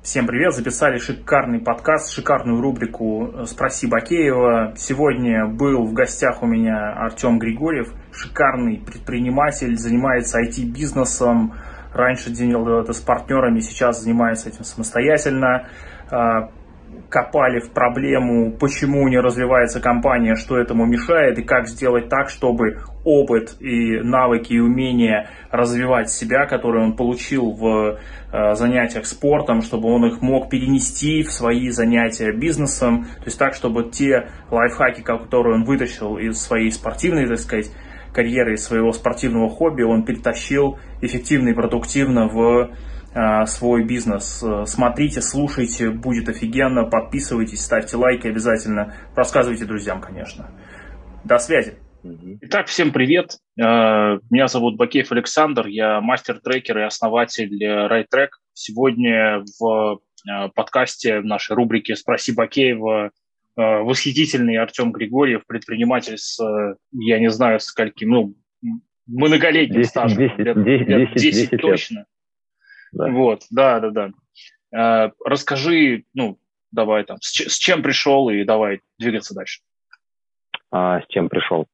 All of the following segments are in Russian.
Всем привет! Записали шикарный подкаст, шикарную рубрику «Спроси Бакеева». Сегодня был в гостях у меня Артем Григорьев, шикарный предприниматель, занимается IT-бизнесом. Раньше делал это с партнерами, сейчас занимается этим самостоятельно. Копали в проблему, почему не развивается компания, что этому мешает и как сделать так, чтобы опыт и навыки и умения развивать себя, которые он получил в э, занятиях спортом, чтобы он их мог перенести в свои занятия бизнесом, то есть так, чтобы те лайфхаки, которые он вытащил из своей спортивной, так сказать, карьеры, из своего спортивного хобби, он перетащил эффективно и продуктивно в свой бизнес. Э, смотрите, слушайте, будет офигенно. Подписывайтесь, ставьте лайки обязательно. Рассказывайте друзьям, конечно. До связи. Итак, всем привет. Э, меня зовут Бакеев Александр. Я мастер-трекер и основатель RideTrack. Сегодня в подкасте в нашей рубрике «Спроси Бакеева» восхитительный Артем Григорьев, предприниматель с, я не знаю, с скольким, ну, многолетним 10, стажем, 10, лет, 10, лет 10, 10 лет. точно. Да. Вот, да, да, да. Э, расскажи, ну, давай там, с, с чем пришел и давай двигаться дальше. А, с чем пришел?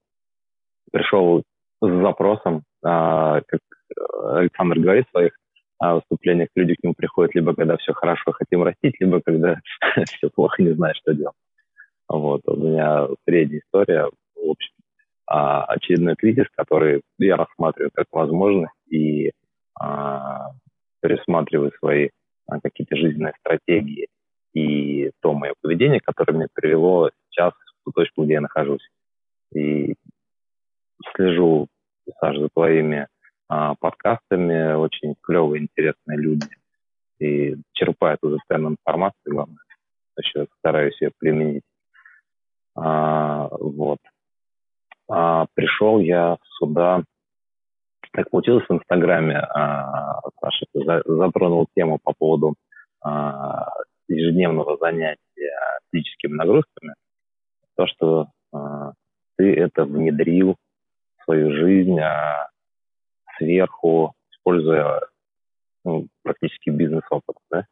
Пришел с запросом, а, как Александр говорит в своих а, выступлениях, люди к нему приходят либо когда все хорошо, хотим растить, либо когда все плохо, не знаешь, что делать. Вот, у меня средняя история, в общем, а, очередной кризис, который я рассматриваю как возможность, и а, пересматриваю свои а, какие-то жизненные стратегии и то мое поведение, которое меня привело сейчас в ту точку, где я нахожусь. И слежу, Саша, за твоими а, подкастами, очень клевые, интересные люди. И черпаю эту ценную информацию, главное. Еще стараюсь ее применить. А, вот. А, пришел я сюда так получилось в Инстаграме, а, Саша, ты затронул тему по поводу а, ежедневного занятия физическими нагрузками. То, что а, ты это внедрил в свою жизнь сверху, используя ну, практически бизнес-опыт, да?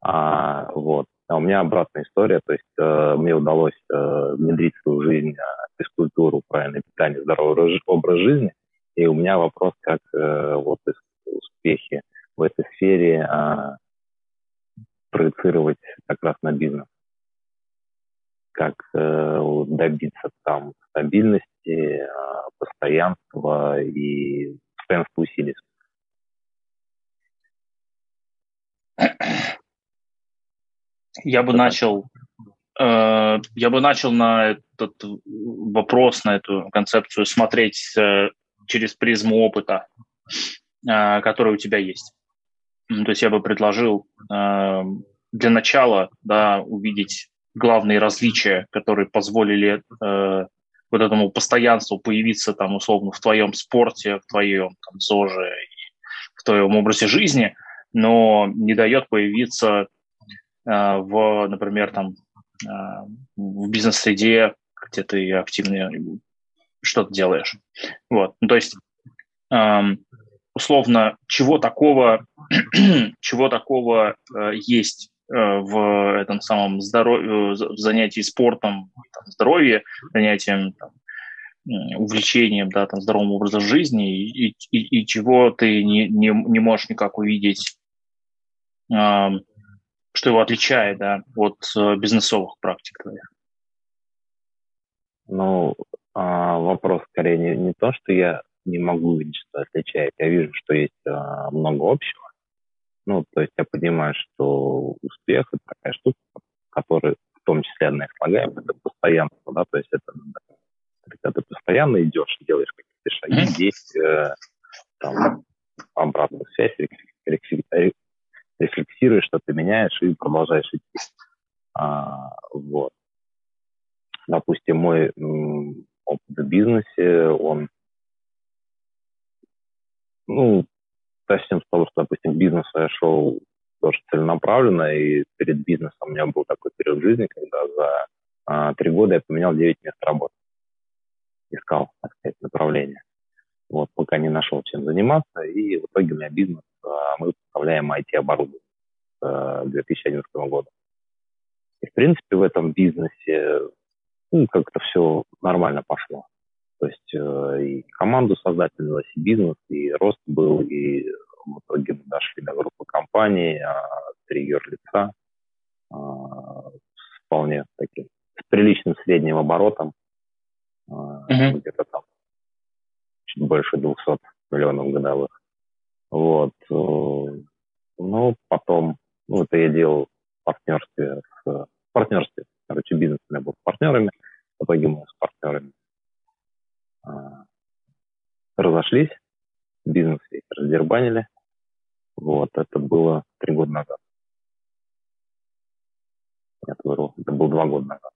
А, вот. А у меня обратная история, то есть э, мне удалось э, внедрить в свою жизнь э, физкультуру, правильное питание, здоровый образ жизни. И у меня вопрос, как э, вот успехи в этой сфере э, проецировать как раз на бизнес. Как э, добиться там стабильности, э, постоянства и постоянства усилий. Я бы начал, э, я бы начал на этот вопрос, на эту концепцию смотреть э, через призму опыта, э, который у тебя есть. То есть я бы предложил э, для начала да, увидеть главные различия, которые позволили э, вот этому постоянству появиться там условно в твоем спорте, в твоем там, ЗОЖе, в твоем образе жизни, но не дает появиться в, например, там, э, в бизнес-среде, где ты активно что-то делаешь. Вот. Ну, то есть, эм, условно, чего такого, чего такого э, есть в этом самом здоровье, в занятии спортом, там, здоровье, занятием там, увлечением, да, там, здоровым образом жизни, и, и, и чего ты не, не, не можешь никак увидеть эм, что его отличает да, от э, бизнесовых практик твоих? Ну, а, вопрос скорее не, не то, что я не могу видеть, что отличает. Я вижу, что есть а, много общего. Ну, то есть я понимаю, что успех – это такая штука, которая в том числе одна из слагаемых, это постоянство, да, то есть это когда ты постоянно идешь, делаешь какие-то шаги, есть э, там обратную связь, рефлексируешь, что ты меняешь и продолжаешь идти. А, вот. Допустим, мой опыт в бизнесе, он, ну, начнем с того, что, допустим, бизнес я шел тоже целенаправленно, и перед бизнесом у меня был такой период жизни, когда за а, три года я поменял 9 мест работы. Искал, так сказать, направление. Вот, пока не нашел, чем заниматься, и в итоге у меня бизнес, мы поставляем IT-оборудование с 2011 года. И, в принципе, в этом бизнесе ну, как-то все нормально пошло. То есть э, и команду создать и бизнес, и рост был, и в итоге мы дошли до группы компаний, а, три юрлица а, с вполне таким с приличным средним оборотом, а, uh-huh. где-то там чуть больше 200 миллионов годовых. Вот. Э, ну, потом, ну, это я делал в партнерстве с в партнерстве. Короче, бизнес у меня был с партнерами. В итоге мы с партнерами а, разошлись, бизнес раздербанили. Вот, это было три года назад. Нет, вру, это было два года назад.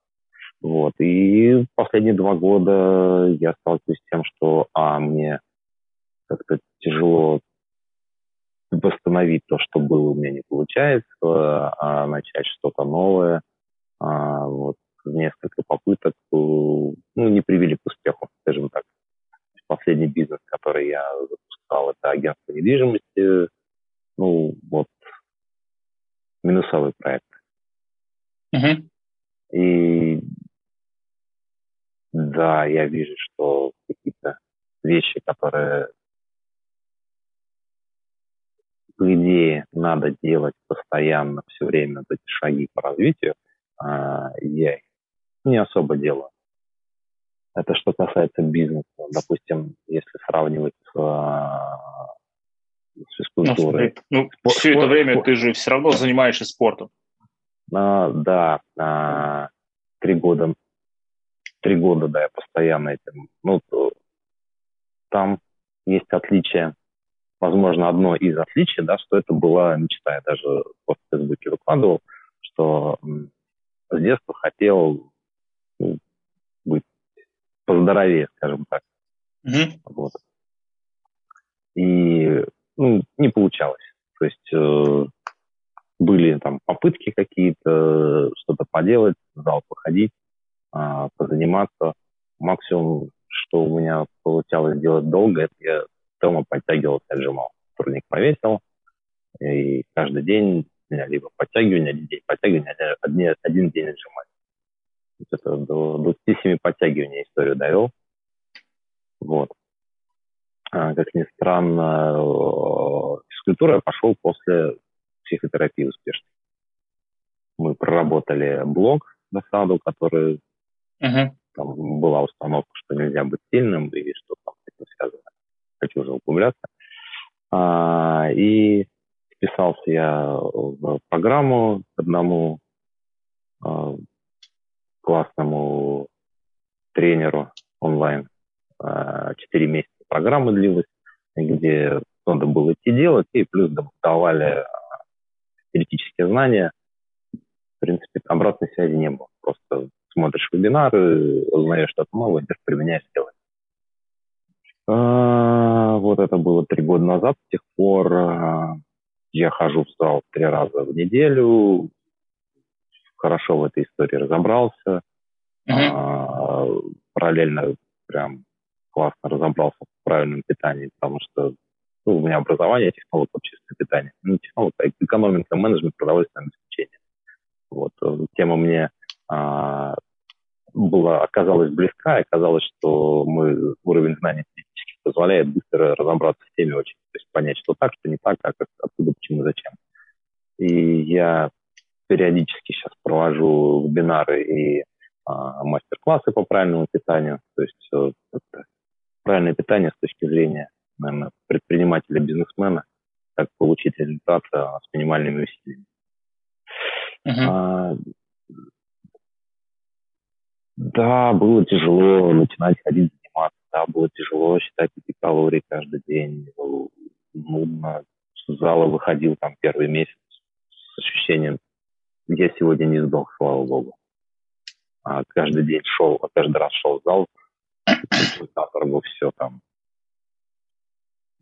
Вот, и последние два года я сталкиваюсь с тем, что, а, мне как-то тяжело восстановить то, что было у меня не получается, а начать что-то новое. А, вот несколько попыток ну, не привели к успеху, скажем так. Последний бизнес, который я запускал, это агентство недвижимости. Ну, вот минусовой проект. Uh-huh. И да, я вижу, что какие-то вещи, которые по идее надо делать постоянно, все время эти шаги по развитию, а, я их не особо делаю. Это что касается бизнеса. Допустим, если сравнивать с, а, с физкультурой. Ну, ну все это время спорт. ты же все равно занимаешься спортом. А, да, а, три года. Три года, да, я постоянно этим. Ну, там есть отличие. Возможно, одно из отличий, да, что это была мечта. Я даже в Фейсбуке выкладывал, что с детства хотел ну, быть поздоровее, скажем так. Mm-hmm. Вот. И ну, не получалось. То есть э, были там попытки какие-то, что-то поделать, в зал походить, э, позаниматься. Максимум, что у меня получалось делать долго, это я дома подтягивался, отжимал. Турник повесил, и каждый день меня либо подтягивание, один день подтягивания, один, один день отжимания. Это до 27 подтягиваний историю довел. Вот. А, как ни странно, физкультура я пошел после психотерапии успешной. Мы проработали блог на саду, который uh-huh. там была установка, что нельзя быть сильным и что там этим связано. Хочу уже углубляться. А, и вписался я в программу одному э, классному тренеру онлайн. А, четыре месяца программы длилась, где надо было идти делать, и плюс давали теоретические знания. В принципе, обратной связи не было. Просто смотришь вебинары, узнаешь что-то новое, идешь, применяешь, делаешь. Вот это было три года назад. С тех пор я хожу в зал три раза в неделю, хорошо в этой истории разобрался, uh-huh. а, параллельно прям классно разобрался в правильном питании, потому что ну, у меня образование технолог общественное питание. Ну, технолог, а экономика, менеджмент, продовольственное обеспечение. Вот. Э, тема мне а, была, оказалась близка, и оказалось, что мой уровень знаний позволяет быстро разобраться в теме очень, то есть понять, что так, что не так, как, откуда, почему, зачем. И я периодически сейчас провожу вебинары и а, мастер-классы по правильному питанию, то есть э, это правильное питание с точки зрения, наверное, предпринимателя, бизнесмена, как получить результат а, с минимальными усилиями. Uh-huh. А, да, было тяжело начинать ходить да, было тяжело считать эти калории каждый день, нудно. С зала выходил там первый месяц с ощущением, я сегодня не сдох, слава богу. А каждый день шел, а каждый раз шел в зал, консультатору все там.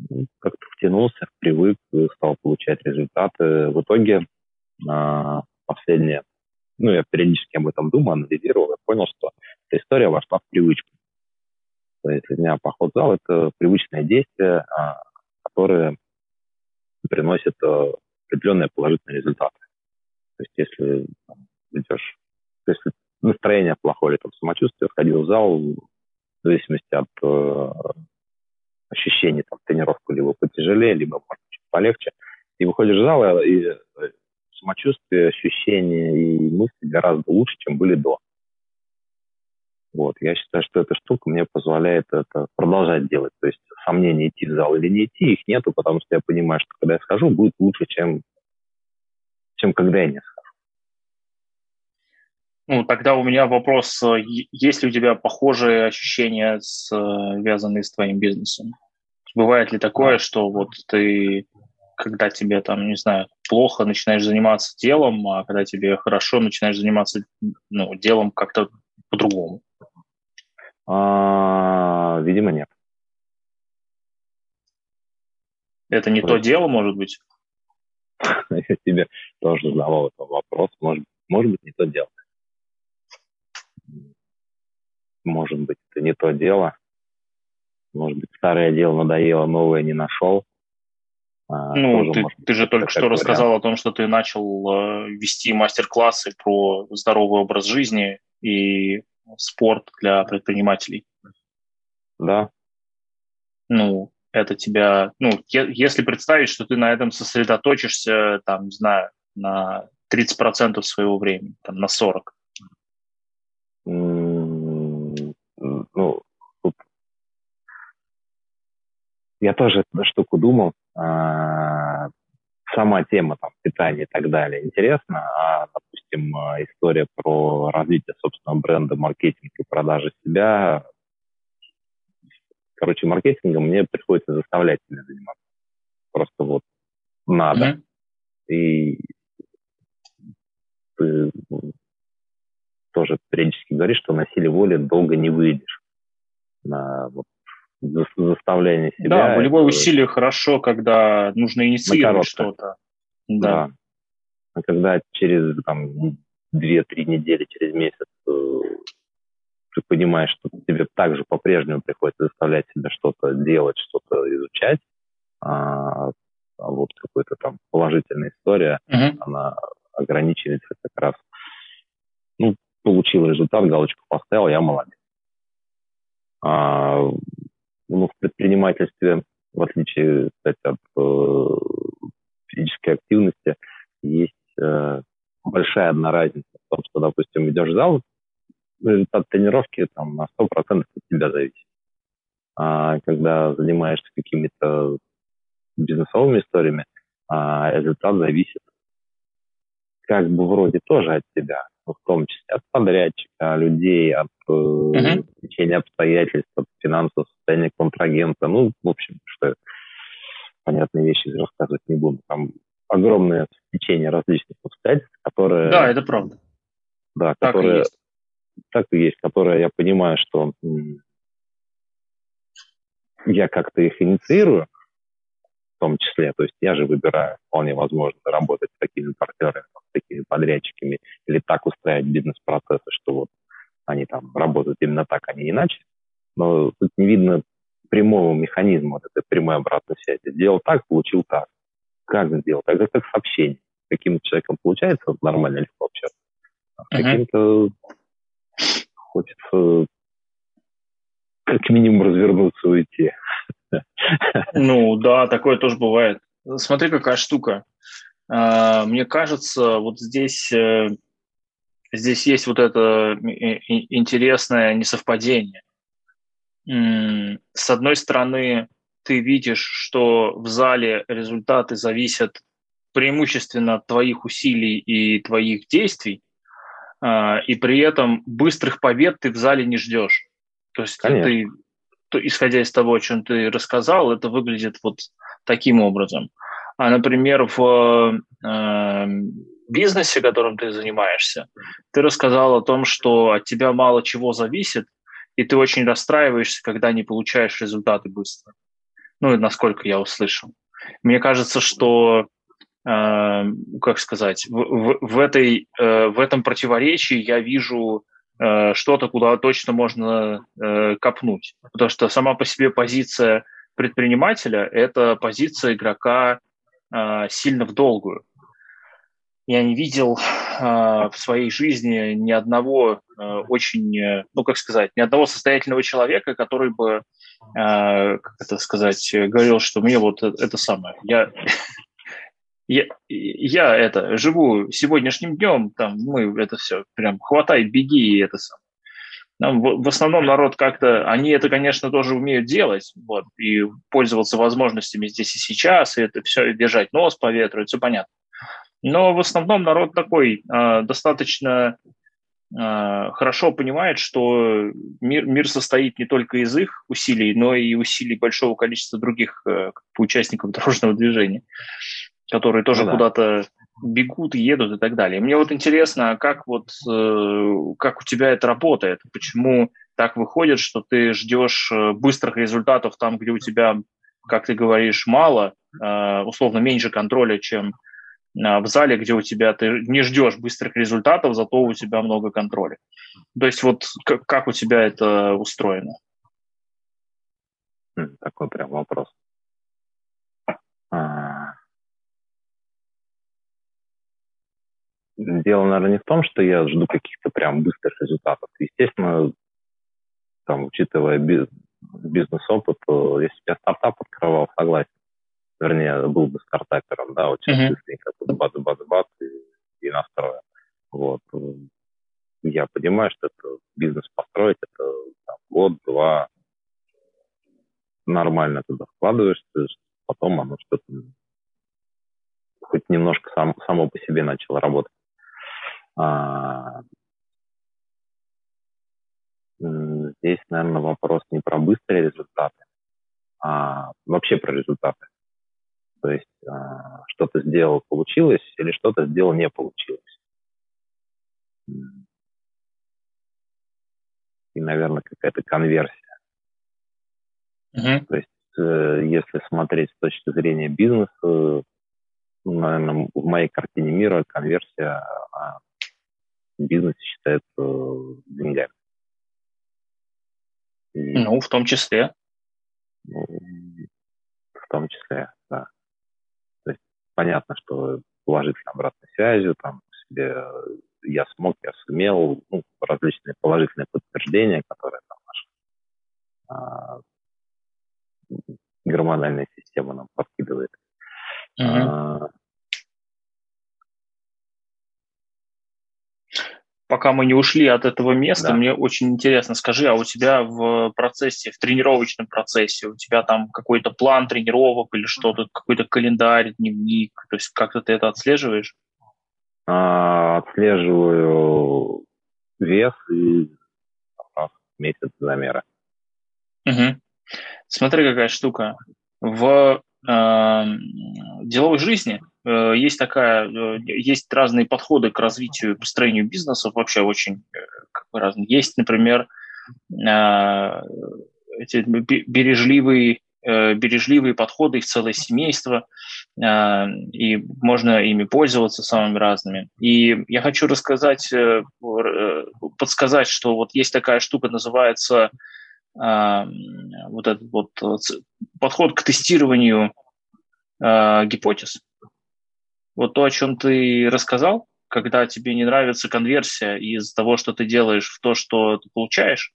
Ну, как-то втянулся, привык, стал получать результаты. В итоге а, последние ну, я периодически об этом думаю, анализировал, я понял, что эта история вошла в привычку. То есть для меня поход в зал – это привычное действие, а, которое приносит э, определенные положительные результаты. То есть если идешь, если настроение плохое или там, самочувствие, сходил в зал, в зависимости от э, ощущений, там, тренировку либо потяжелее, либо, может, чуть полегче, и выходишь в зал, и э, самочувствие, ощущения и мысли гораздо лучше, чем были до. Вот. Я считаю, что эта штука мне позволяет это продолжать делать. То есть сомнения, идти в зал или не идти, их нету, потому что я понимаю, что когда я схожу, будет лучше, чем, чем когда я не схожу. Ну, тогда у меня вопрос, э, есть ли у тебя похожие ощущения, связанные с твоим бизнесом? Бывает ли такое, что вот ты, когда тебе там, не знаю, плохо, начинаешь заниматься делом, а когда тебе хорошо, начинаешь заниматься ну, делом как-то по-другому? А, видимо, нет. Это не то дело, может быть? Я тебе тоже задавал этот вопрос. Может, может быть, не то дело. Может быть, это не то дело. Может быть, старое дело надоело, новое не нашел. А, ну, ты, ты же только что вариант. рассказал о том, что ты начал э, вести мастер-классы про здоровый образ жизни и спорт для предпринимателей. Да. Ну, это тебя, ну, если представить, что ты на этом сосредоточишься, там, не знаю, на 30% своего времени, там, на 40%. Mm, ну, тут я тоже эту штуку думал. А, сама тема там питания и так далее интересна, а, допустим, а, история про развитие собственного бренда, маркетинг и продажи себя, короче, маркетингом мне приходится заставлять себя заниматься. Просто вот надо. Mm-hmm. И ты тоже периодически говоришь, что на силе воли долго не выйдешь. На вот заставление себя. Да, волевое усилие хорошо, когда нужно инициировать что-то. Да. да. А когда через там, 2-3 недели, через месяц э, ты понимаешь, что тебе также по-прежнему приходится заставлять себя что-то делать, что-то изучать, а, а вот какая-то там положительная история, uh-huh. она ограничивается как раз, ну, получил результат, галочку поставил, я молодец. А, ну, в предпринимательстве, в отличие, кстати, от э, физической активности, есть э, большая одна разница в том, что, допустим, идешь в зал, результат тренировки там на 100% от тебя зависит. А когда занимаешься какими-то бизнесовыми историями, а результат зависит как бы вроде тоже от тебя, в том числе от подрядчика, людей, от uh-huh. течения обстоятельств, от финансового состояния контрагента. Ну, в общем, что понятные вещи рассказывать не буду. Там огромное течение различных обстоятельств, которые... Да, это правда. Да, так которые... И есть. Так и есть, которые я понимаю, что я как-то их инициирую, в том числе. То есть я же выбираю, вполне возможно, работать с такими партнерами, с такими подрядчиками, или так устраивать бизнес-процессы, что вот они там работают именно так, а не иначе. Но тут не видно прямого механизма вот этой прямой обратной связи. Сделал так, получил так. Как сделал? Так это как сообщение. Каким человеком получается нормально легко общаться. А каким-то хочется как минимум развернуться и уйти. Ну да, такое тоже бывает. Смотри, какая штука. А, мне кажется, вот здесь, э, здесь есть вот это интересное несовпадение. С одной стороны, ты видишь, что в зале результаты зависят преимущественно от твоих усилий и твоих действий, а, и при этом быстрых побед ты в зале не ждешь. То есть Конечно. ты исходя из того, о чем ты рассказал, это выглядит вот таким образом. А, например, в э, бизнесе, которым ты занимаешься, ты рассказал о том, что от тебя мало чего зависит, и ты очень расстраиваешься, когда не получаешь результаты быстро. Ну, насколько я услышал. Мне кажется, что, э, как сказать, в, в, в, этой, э, в этом противоречии я вижу что-то, куда точно можно э, копнуть. Потому что сама по себе позиция предпринимателя – это позиция игрока э, сильно в долгую. Я не видел э, в своей жизни ни одного э, очень, э, ну как сказать, ни одного состоятельного человека, который бы, э, как это сказать, говорил, что мне вот это самое. Я я, я это живу сегодняшним днем, там мы это все прям хватай, беги и это самое. Нам, в, в основном народ как-то, они это, конечно, тоже умеют делать, вот, и пользоваться возможностями здесь и сейчас, и это все, и держать нос по ветру, это все понятно. Но в основном народ такой э, достаточно э, хорошо понимает, что мир, мир состоит не только из их усилий, но и усилий большого количества других э, участников дорожного движения которые тоже ну, да. куда-то бегут, едут и так далее. Мне вот интересно, как вот э, как у тебя это работает? Почему так выходит, что ты ждешь э, быстрых результатов там, где у тебя, как ты говоришь, мало, э, условно меньше контроля, чем в зале, где у тебя ты не ждешь быстрых результатов, зато у тебя много контроля. То есть вот как, как у тебя это устроено? Хм, такой прям вопрос. А, дело, наверное, не в том, что я жду каких-то прям быстрых результатов. Естественно, там, учитывая бизнес-опыт, если бы я стартап открывал, согласен. Вернее, был бы стартапером, да, сейчас uh-huh. быстренько бац-бац-бац и, и настроен. Вот. Я понимаю, что это бизнес построить, это там, год, два, нормально туда вкладываешься, потом оно что-то хоть немножко сам, само по себе начало работать. А, здесь, наверное, вопрос не про быстрые результаты, а вообще про результаты. То есть а, что-то сделал, получилось, или что-то сделал, не получилось. И, наверное, какая-то конверсия. Uh-huh. То есть, э, если смотреть с точки зрения бизнеса, наверное, в моей картине мира конверсия бизнесе считается деньгами. Ну, в том числе. Ну, в том числе, да. То есть понятно, что положительной обратной связью, там, себе я смог, я сумел, ну, различные положительные подтверждения, которые там наша а, гормональная система нам подкидывает. Uh-huh. А, пока мы не ушли от этого места, да. мне очень интересно, скажи, а у тебя в процессе, в тренировочном процессе, у тебя там какой-то план тренировок или что-то, какой-то календарь, дневник, то есть как-то ты это отслеживаешь? А, отслеживаю вес и месяц замера. Угу. Смотри, какая штука. В э, деловой жизни есть такая, э, есть разные подходы к развитию, построению бизнеса, вообще очень э, как бы, разные. Есть, например, эти бережливые, бережливые подходы, их целое семейство, и можно ими пользоваться самыми разными. И я хочу рассказать, подсказать, что вот есть такая штука, называется вот этот вот подход к тестированию гипотез. Вот то, о чем ты рассказал, когда тебе не нравится конверсия из того, что ты делаешь, в то, что ты получаешь,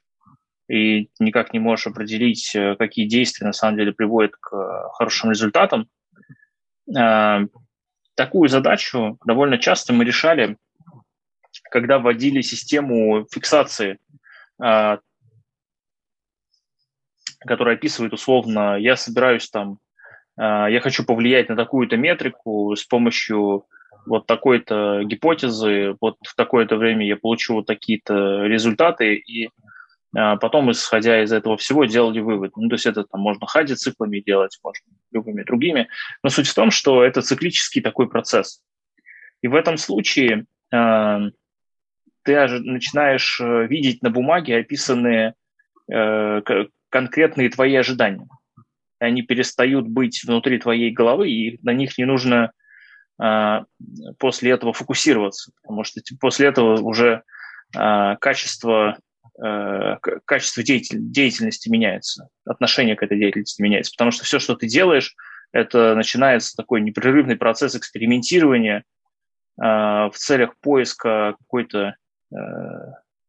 и никак не можешь определить, э, какие действия на самом деле приводят к э, хорошим результатам. Э, такую задачу довольно часто мы решали, когда вводили систему фиксации, которая описывает условно, я собираюсь там а, я хочу повлиять на такую-то метрику с помощью вот такой-то гипотезы, вот в такое-то время я получу вот такие-то результаты, и а, потом, исходя из этого всего, делали вывод. Ну, то есть это там можно хади-циклами делать, можно любыми другими. Но суть в том, что это циклический такой процесс. И в этом случае э, ты начинаешь видеть на бумаге описанные э, конкретные твои ожидания они перестают быть внутри твоей головы, и на них не нужно э, после этого фокусироваться, потому что типа, после этого уже э, качество, э, качество деятель, деятельности меняется, отношение к этой деятельности меняется, потому что все, что ты делаешь, Это начинается такой непрерывный процесс экспериментирования э, в целях поиска какой-то, э,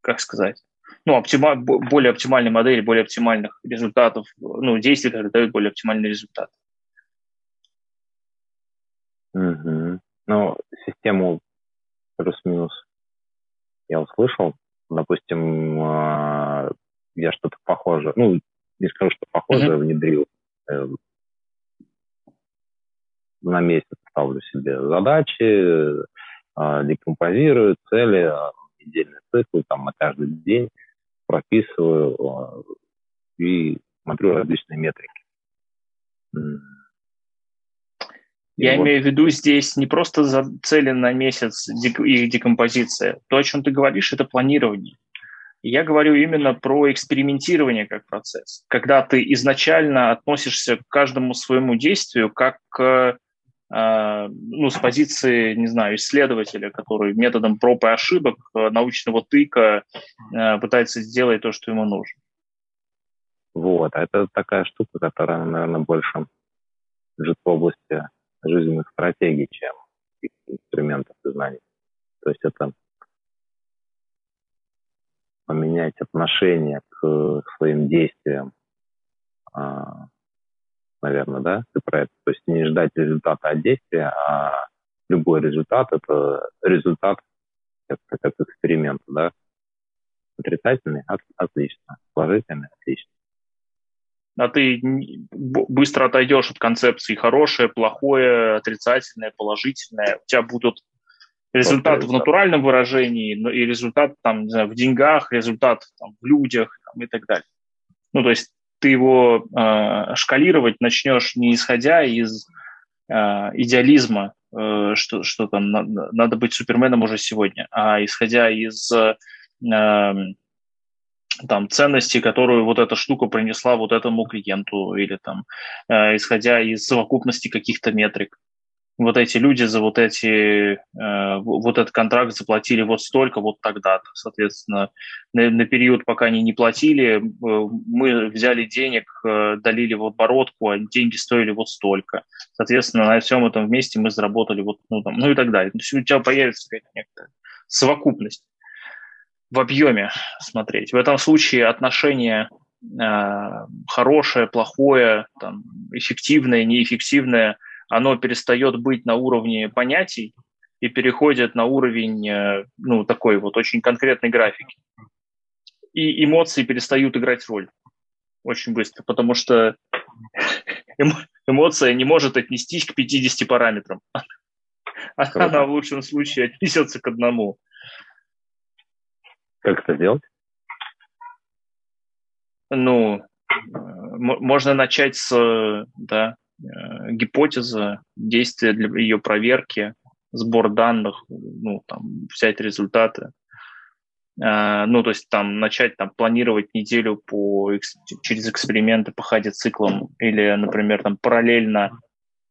как сказать, ну, оптима, более оптимальной модели, более оптимальных результатов, ну, действий, которые дают более оптимальный результат. Угу. Ну, систему плюс-минус я услышал. Допустим, а, я что-то похожее, ну, не скажу, что похожее mm-hmm. внедрил. Э, на месяц ставлю себе задачи, а, декомпозирую цели, а, недельный цикл, там, на каждый день прописываю и смотрю различные метрики. Я вот. имею в виду здесь не просто за цели на месяц и декомпозиция. То, о чем ты говоришь, это планирование. Я говорю именно про экспериментирование как процесс. Когда ты изначально относишься к каждому своему действию как к э, ну, с позиции, не знаю, исследователя, который методом проб и ошибок, э, научного тыка э, пытается сделать то, что ему нужно. Вот, а это такая штука, которая, наверное, больше лежит в области жизненных стратегий, чем инструментов и знаний. То есть это поменять отношение к своим действиям, а, наверное, да, ты про это. То есть не ждать результата от действия, а любой результат – это результат как, как эксперимента, да. Отрицательный – отлично, положительный – отлично а ты быстро отойдешь от концепции хорошее, плохое, отрицательное, положительное. У тебя будут результаты в натуральном выражении и результат там, не знаю, в деньгах, результат там, в людях там, и так далее. Ну, то есть ты его э, шкалировать начнешь не исходя из э, идеализма, э, что, что там надо, надо быть суперменом уже сегодня, а исходя из э, там, ценности, которую вот эта штука принесла вот этому клиенту, или там, э, исходя из совокупности каких-то метрик. Вот эти люди за вот эти, э, вот этот контракт заплатили вот столько, вот тогда-то. Соответственно, на, на период, пока они не платили, э, мы взяли денег, э, долили в оборотку, а деньги стоили вот столько. Соответственно, на всем этом вместе мы заработали вот, ну, там, ну и так далее. То есть у тебя появится какая-то некоторая совокупность в объеме смотреть. В этом случае отношение э, хорошее, плохое, там, эффективное, неэффективное, оно перестает быть на уровне понятий и переходит на уровень, э, ну, такой вот очень конкретной графики. И эмоции перестают играть роль очень быстро, потому что эмоция не может отнестись к 50 параметрам. Она в лучшем случае отнесется к одному. Как это сделать? Ну, можно начать с да, э, гипотезы, действия для ее проверки, сбор данных, ну, там, взять результаты. Э, ну, то есть там начать там, планировать неделю по, через эксперименты по ходе циклам или, например, там параллельно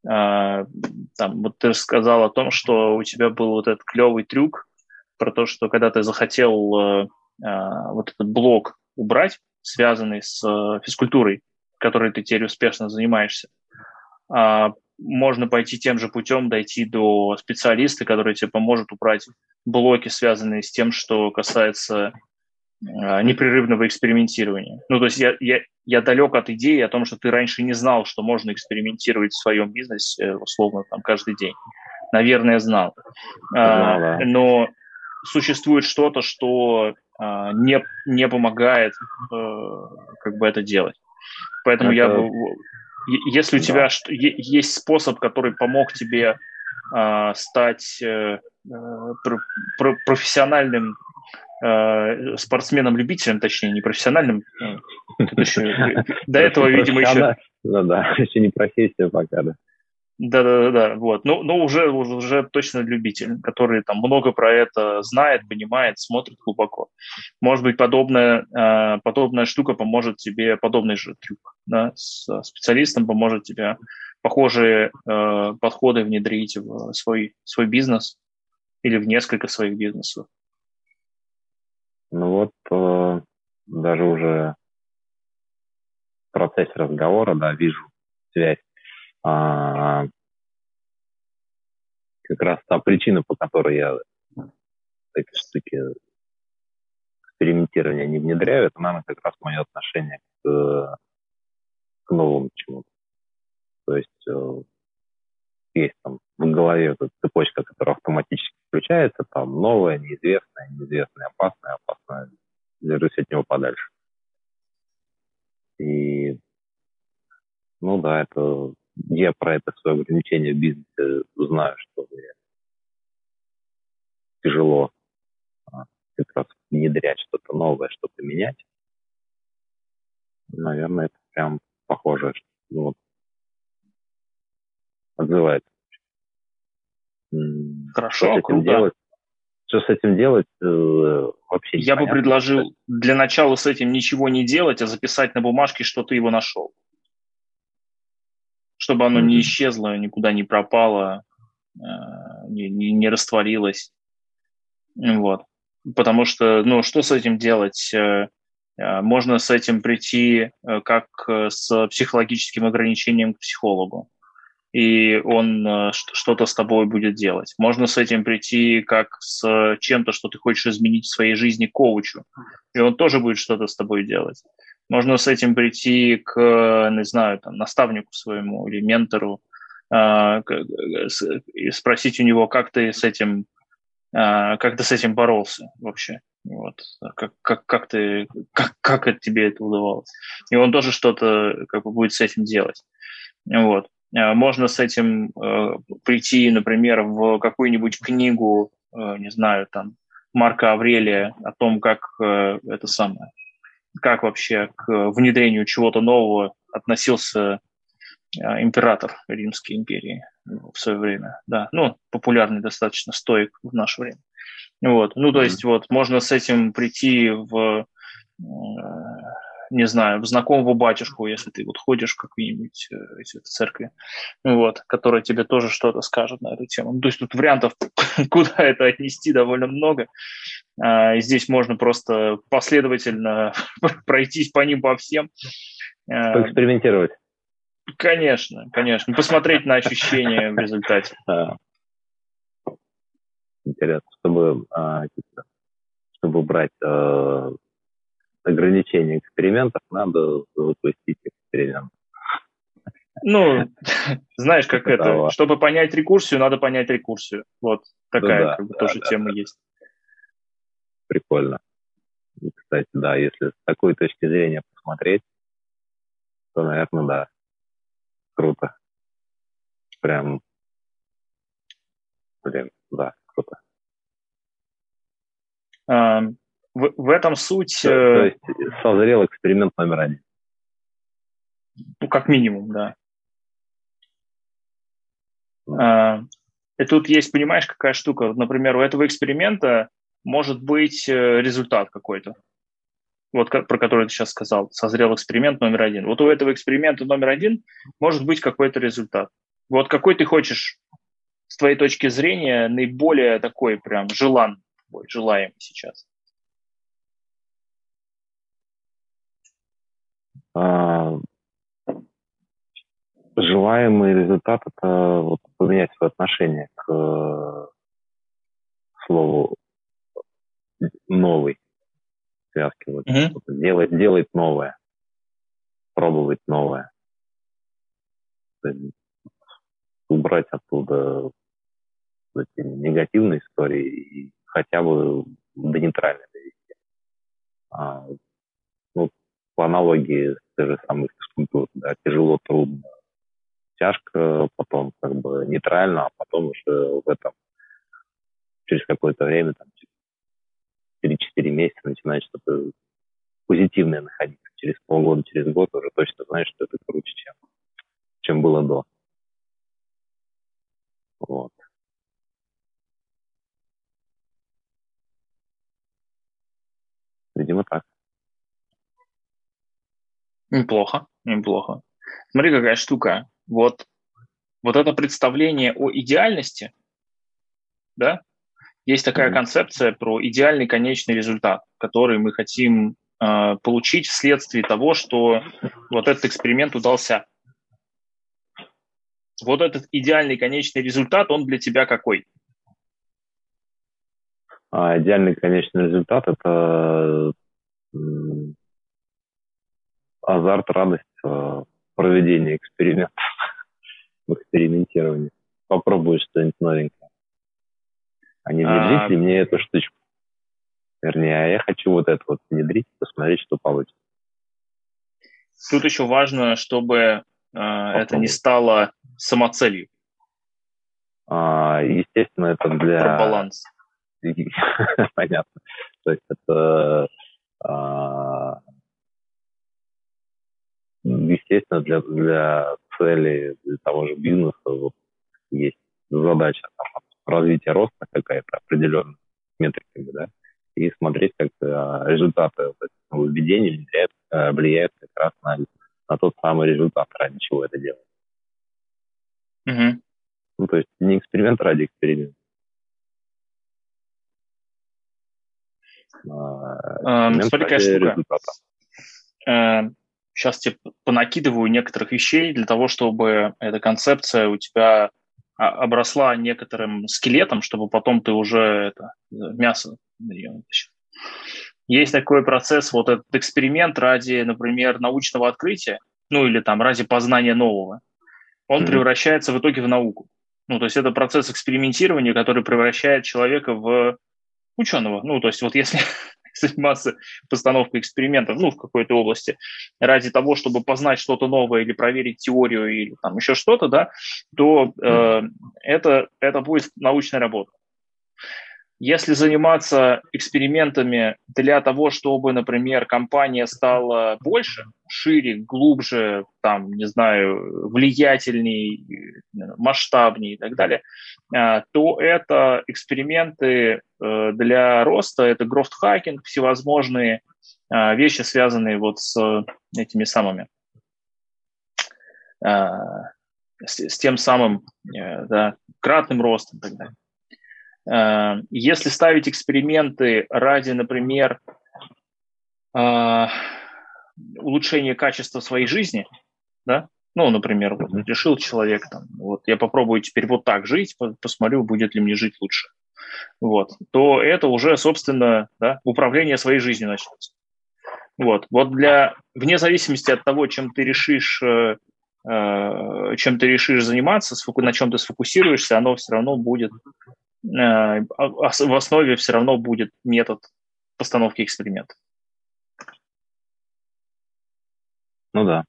э, там, вот ты рассказал о том, что у тебя был вот этот клевый трюк, про то, что когда ты захотел вот этот блок убрать, связанный с физкультурой, которой ты теперь успешно занимаешься, можно пойти тем же путем, дойти до специалиста, который тебе поможет убрать блоки, связанные с тем, что касается э, непрерывного экспериментирования. Ну, то есть я, я, я далек от идеи о том, что ты раньше не знал, что можно экспериментировать в своем бизнесе, условно, там, каждый день. Наверное, знал. А, но существует что-то, что э, не, не помогает э, как бы это делать. Поэтому это... я бы, если у да. тебя есть способ, который помог тебе э, стать э, про, профессиональным э, спортсменом-любителем, точнее, не профессиональным, э, до этого, видимо, еще... Да, да, еще не профессия пока, да. Да, да, вот. Но, но уже, уже точно любитель, который там много про это знает, понимает, смотрит глубоко. Может быть, подобная, подобная штука поможет тебе, подобный же трюк, да, с специалистом поможет тебе похожие э, подходы внедрить в свой, свой бизнес или в несколько своих бизнесов. Ну вот, э, даже уже в процессе разговора, да, вижу связь а, как раз та причина, по которой я эти штуки экспериментирования не внедряю, это, наверное, как раз мое отношение к, к новому чему-то. То есть э, есть там в голове эта цепочка, которая автоматически включается, там новое, неизвестное, неизвестное, опасное, опасное, держись от него подальше. И, ну да, это я про это свое ограничение в бизнесе знаю, что мне тяжело а, как раз внедрять что-то новое, что-то менять. Наверное, это прям похоже, что ну, вот, отзывается. Хорошо, что круто. Делать? Что с этим делать, э, вообще Я бы предложил для начала с этим ничего не делать, а записать на бумажке, что ты его нашел. Чтобы оно mm-hmm. не исчезло, никуда не пропало, э, не, не, не растворилось. Вот. Потому что, ну, что с этим делать? Э, э, можно с этим прийти как с психологическим ограничением к психологу и он что-то с тобой будет делать. Можно с этим прийти как с чем-то, что ты хочешь изменить в своей жизни коучу, и он тоже будет что-то с тобой делать. Можно с этим прийти к, не знаю, там, наставнику своему или ментору, э, и спросить у него, как ты с этим, э, как ты с этим боролся вообще. Вот. Как, как, как, ты, как, как это тебе это удавалось? И он тоже что-то как бы будет с этим делать. Вот. Э, можно с этим э, прийти, например, в какую-нибудь книгу, э, не знаю, там, Марка Аврелия о том, как это самое, как вообще к внедрению чего-то нового относился император Римской империи в свое время. Да, ну, популярный достаточно стоик в наше время. Вот. Ну, то есть, вот, можно с этим прийти в не знаю, в знакомого батюшку, если ты вот ходишь в какие-нибудь э, эти церкви, вот, который тебе тоже что-то скажет на эту тему. Ну, то есть тут вариантов, куда это отнести, довольно много. А, здесь можно просто последовательно пройтись по ним по всем. А, Поэкспериментировать. Конечно, конечно. Посмотреть на ощущения в результате. Интересно, чтобы, а, чтобы брать э, ограничения экспериментов, надо запустить эксперимент. Ну, знаешь, как это, чтобы понять рекурсию, надо понять рекурсию. Вот такая ну, как бы, тоже тема есть. Прикольно. И, кстати, да, если с такой точки зрения посмотреть, то, наверное, да, круто. Прям, блин, да, круто. В, в этом суть... То, то э, есть созрел эксперимент номер один. Ну, как минимум, да. А, и тут есть, понимаешь, какая штука? Например, у этого эксперимента может быть э, результат какой-то. Вот про который ты сейчас сказал, созрел эксперимент номер один. Вот у этого эксперимента номер один может быть какой-то результат. Вот какой ты хочешь, с твоей точки зрения, наиболее такой прям желан, желаемый сейчас? А, желаемый результат – это вот поменять свое отношение к э, слову новый связки. Вот, mm-hmm. делать, делать новое, пробовать новое. Убрать оттуда эти негативные истории и хотя бы до нейтральной довести. А, ну, по аналогии с той же самой физкультурой, да, тяжело, трудно, тяжко, потом как бы нейтрально, а потом уже в этом через какое-то время, там, 3-4 месяца начинает что-то позитивное находиться. Через полгода, через год уже точно знаешь, что это круче, чем, чем было до. Вот. Видимо, так. Неплохо, неплохо. Смотри, какая штука. Вот, вот это представление о идеальности, да, есть такая mm-hmm. концепция про идеальный конечный результат, который мы хотим э, получить вследствие того, что вот этот эксперимент удался. вот этот идеальный конечный результат, он для тебя какой? А идеальный конечный результат – это азарт, радость проведения экспериментов, в экспериментировании. Попробую что-нибудь новенькое. А не внедрить а... ли мне эту штучку? Вернее, а я хочу вот это вот внедрить, посмотреть, что получится. Тут еще важно, чтобы э, это не стало самоцелью. А, естественно, это для... Про баланс. Понятно. То есть это а, естественно, для, для цели, для того же бизнеса вот, есть задача там, развития роста какая-то определенная метриками, да, и смотреть, как а, результаты вот, нововведений влияют, а, влияют как раз на, на тот самый результат, ради чего это делать. Угу. Ну, то есть не эксперимент ради эксперимента. А, эм, смотри, какая штука. Э, сейчас тебе понакидываю некоторых вещей для того, чтобы эта концепция у тебя обросла некоторым скелетом, чтобы потом ты уже это, мясо на нее вытащил. Есть такой процесс, вот этот эксперимент ради, например, научного открытия, ну или там ради познания нового, он mm-hmm. превращается в итоге в науку. Ну, то есть это процесс экспериментирования, который превращает человека в ученого. Ну, то есть вот если заниматься постановкой экспериментов, ну, в какой-то области, ради того, чтобы познать что-то новое или проверить теорию или там еще что-то, да, то э, это, это будет научная работа. Если заниматься экспериментами для того, чтобы, например, компания стала больше, шире, глубже, там, не знаю, влиятельней, масштабнее и так далее, э, то это эксперименты э, для роста, это грофт-хакинг, всевозможные э, вещи, связанные вот с этими самыми, с, тем самым да, кратным ростом и так далее. Э, если ставить эксперименты ради, например, э, улучшения качества своей жизни, да, ну, например, вот решил человек, там, вот я попробую теперь вот так жить, посмотрю, будет ли мне жить лучше, вот, то это уже, собственно, да, управление своей жизнью начнется. Вот, вот для, вне зависимости от того, чем ты решишь, э, чем ты решишь заниматься, на чем ты сфокусируешься, оно все равно будет Э, в основе все равно будет метод постановки эксперимента. Ну да.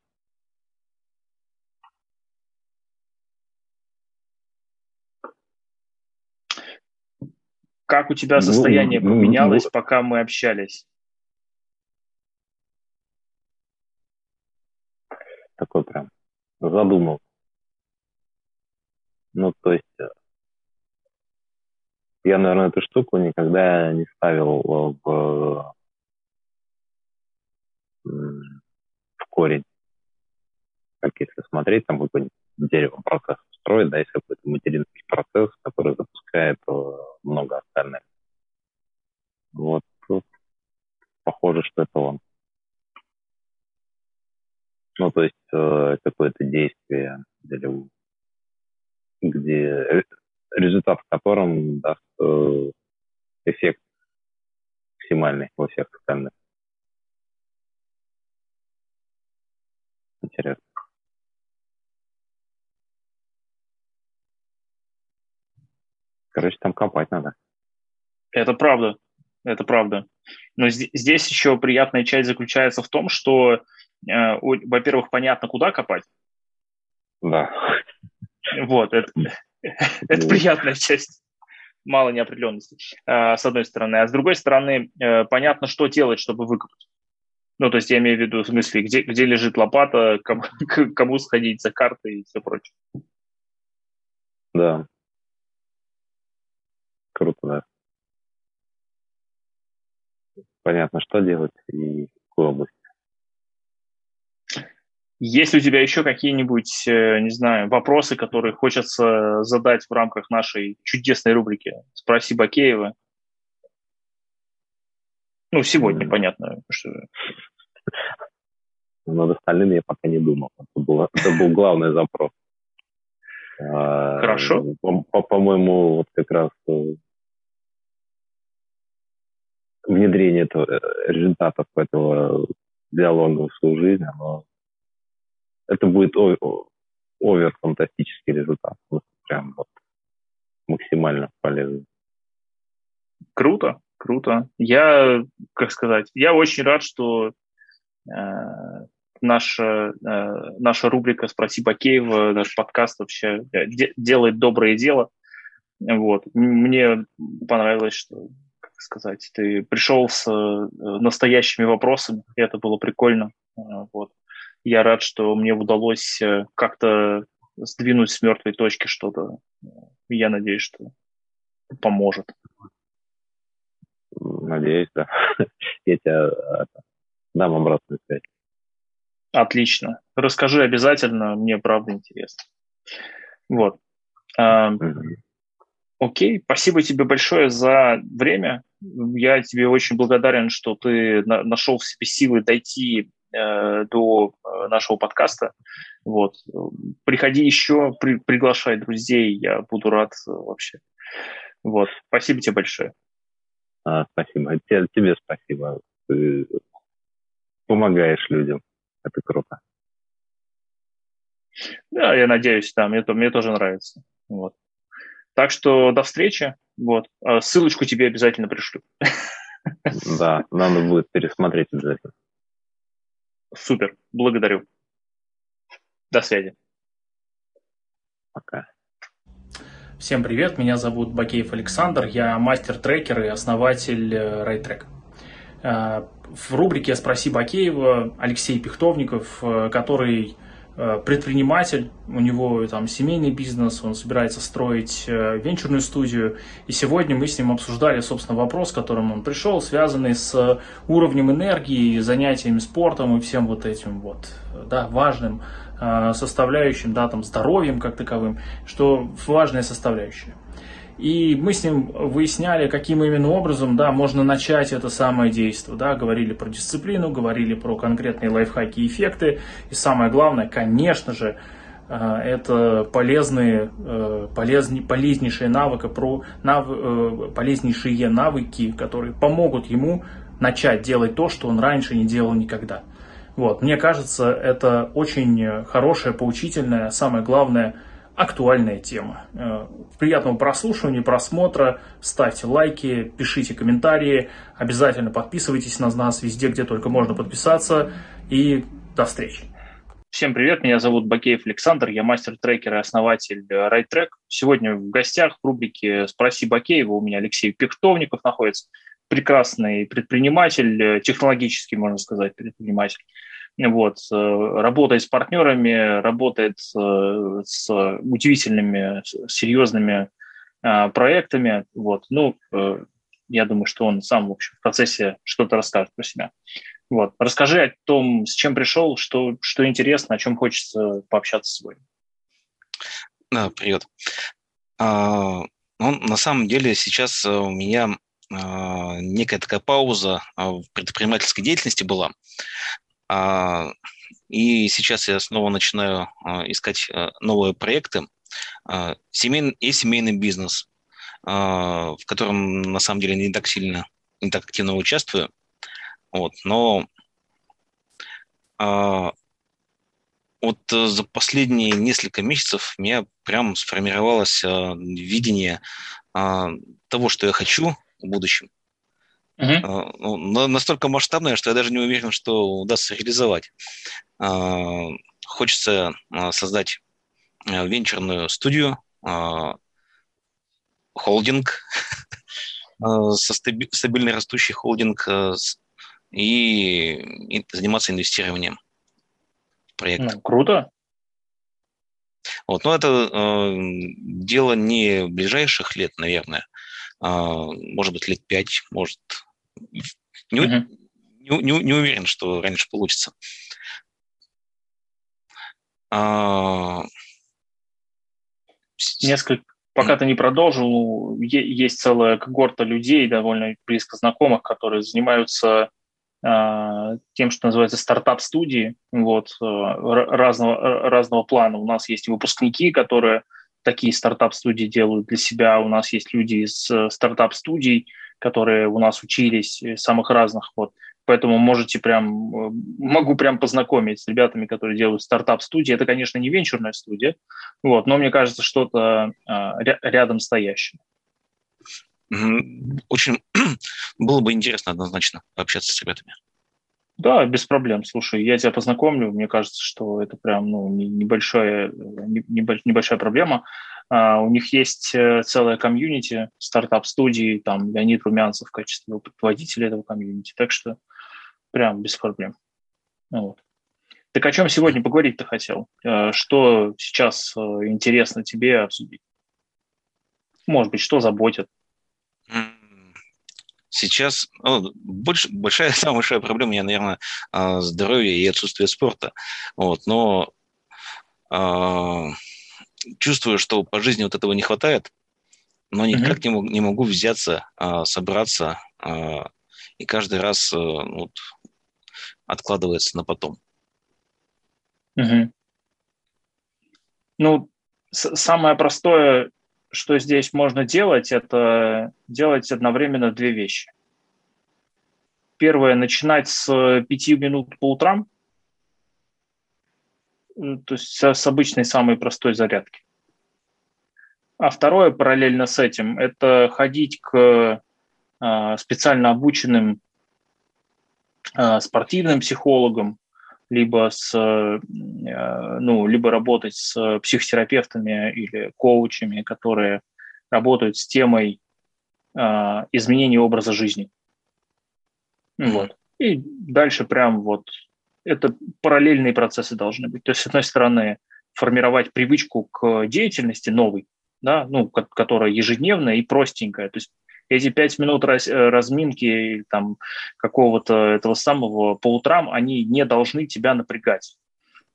Как у тебя ну, состояние ну, поменялось, ну, пока мы общались? Такой прям задумал. Ну, то есть э, я, наверное, эту штуку никогда не ставил в, в корень. Как если смотреть, там какой-нибудь дерево процесс строить, да, есть какой-то материнский процесс, который запускает э, много остальных. Вот тут похоже, что это он. Ну, то есть э, какое-то действие, где результат в котором даст э, эффект максимальный во всех остальных. Интересно. Короче, там копать надо. Это правда. Это правда. Но здесь еще приятная часть заключается в том, что, э, во-первых, понятно, куда копать. Да. Вот, это, это приятная часть. Мало неопределенности, э, с одной стороны. А с другой стороны, э, понятно, что делать, чтобы выкопать. Ну, то есть я имею в виду, в смысле, где, где лежит лопата, кому, кому сходить за картой и все прочее. Да. Круто, да. Понятно, что делать и какую область. Есть ли у тебя еще какие-нибудь, э, не знаю, вопросы, которые хочется задать в рамках нашей чудесной рубрики «Спроси Бакеева»? Ну, сегодня, понятно. Что... Над остальными я пока не думал. Это был, это был главный запрос. Хорошо. По-моему, вот как раз внедрение этого, результатов этого диалога в свою жизнь, оно, это будет овер фантастический результат. Прям вот максимально полезный. Круто, круто. Я, как сказать, я очень рад, что э, наша, э, наша рубрика «Спроси Бакеева», наш подкаст вообще де- делает доброе дело. Вот. Мне понравилось, что, как сказать, ты пришел с э, настоящими вопросами, и это было прикольно. Э, вот. Я рад, что мне удалось э, как-то сдвинуть с мертвой точки что-то. Я надеюсь, что поможет. Надеюсь, да. Я тебя дам обратную связь. Отлично. Расскажи обязательно, мне правда интересно. Вот. А, окей, спасибо тебе большое за время. Я тебе очень благодарен, что ты нашел в себе силы дойти э, до э, нашего подкаста. Вот. Приходи еще, при, приглашай друзей, я буду рад э, вообще. Вот. Спасибо тебе большое. А, спасибо. Тебе, тебе спасибо. Ты помогаешь людям. Это круто. Да, я надеюсь, да, мне, мне тоже нравится. Вот. Так что до встречи. Вот. А ссылочку тебе обязательно пришлю. Да, надо будет пересмотреть обязательно. Супер, благодарю. До связи. Пока. Всем привет, меня зовут Бакеев Александр, я мастер-трекер и основатель RayTrack. Э, э, в рубрике «Спроси Бакеева» Алексей Пихтовников, э, который предприниматель, у него там семейный бизнес, он собирается строить венчурную студию. И сегодня мы с ним обсуждали, собственно, вопрос, к которому он пришел, связанный с уровнем энергии, занятиями спортом и всем вот этим вот, да, важным Э, составляющим, да, там, здоровьем как таковым, что важная составляющая. И мы с ним выясняли, каким именно образом да, можно начать это самое действие. Да, говорили про дисциплину, говорили про конкретные лайфхаки и эффекты. И самое главное, конечно же, э, это полезные, э, полезни, полезнейшие навыки, про, нав, полезнейшие навыки, которые помогут ему начать делать то, что он раньше не делал никогда. Вот, мне кажется, это очень хорошая, поучительная, самое главное, актуальная тема. Э, приятного прослушивания, просмотра, ставьте лайки, пишите комментарии, обязательно подписывайтесь на нас везде, где только можно подписаться, и до встречи. Всем привет, меня зовут Бакеев Александр, я мастер-трекер и основатель RideTrack. Сегодня в гостях в рубрике «Спроси Бакеева» у меня Алексей Пихтовников находится, прекрасный предприниматель, технологический, можно сказать, предприниматель вот, э, работает с партнерами, работает э, с удивительными, серьезными а, проектами. Вот. Ну, э, я думаю, что он сам, в общем, в процессе что-то расскажет про себя. Вот. Расскажи о том, с чем пришел, что, что интересно, о чем хочется пообщаться сегодня. Да, привет. А, ну, на самом деле сейчас у меня а, некая такая пауза в предпринимательской деятельности была. А, и сейчас я снова начинаю а, искать э, новые проекты. А, семейный, и семейный бизнес, в котором на самом деле не так сильно, не так активно участвую. Вот, но вот э, за последние несколько месяцев у меня прям сформировалось видение того, что я хочу в будущем. Ну, настолько масштабная, что я даже не уверен, что удастся реализовать. А, хочется а, создать венчурную студию, холдинг, со стабильно растущий холдинг и заниматься инвестированием в проект. Ну, круто. Вот, но это э, дело не ближайших лет, наверное, а, может быть, лет пять, может, не, uh-huh. не, не, не уверен, что раньше получится. А... Несколько, пока ты не продолжил, есть целая когорта людей, довольно близко знакомых, которые занимаются а, тем, что называется стартап-студии, вот, а, разного, разного плана. У нас есть выпускники, которые такие стартап-студии делают для себя. У нас есть люди из э, стартап-студий, которые у нас учились, самых разных. Вот. Поэтому можете прям, э, могу прям познакомить с ребятами, которые делают стартап-студии. Это, конечно, не венчурная студия, вот, но мне кажется, что-то а, рядом стоящее. Очень было бы интересно однозначно пообщаться с ребятами. Да, без проблем. Слушай, я тебя познакомлю. Мне кажется, что это прям ну, небольшая, небольшая проблема. Uh, у них есть э, целая комьюнити, стартап-студии, там Леонид Румянцев в качестве руководителя этого комьюнити. Так что прям без проблем. Вот. Так о чем сегодня поговорить ты хотел? Uh, что сейчас uh, интересно тебе обсудить? Может быть, что заботит? Сейчас ну, больш, большая, самая большая проблема у меня, наверное, а, здоровье и отсутствие спорта. Вот, но э, чувствую, что по жизни вот этого не хватает, но никак mm-hmm. не, могу, не могу взяться, э, собраться, э, и каждый раз э, вот, откладывается на потом. Mm-hmm. Ну, самое простое что здесь можно делать, это делать одновременно две вещи. Первое, начинать с пяти минут по утрам, то есть с обычной самой простой зарядки. А второе, параллельно с этим, это ходить к а, специально обученным а, спортивным психологам, либо с, э, ну, либо работать с психотерапевтами или коучами, которые работают с темой э, изменения образа жизни. Mm-hmm. Вот. И дальше прям вот это параллельные процессы должны быть. То есть, с одной стороны, формировать привычку к деятельности новой, да, ну, которая ежедневная и простенькая. То есть эти пять минут раз, э, разминки там какого-то этого самого по утрам, они не должны тебя напрягать,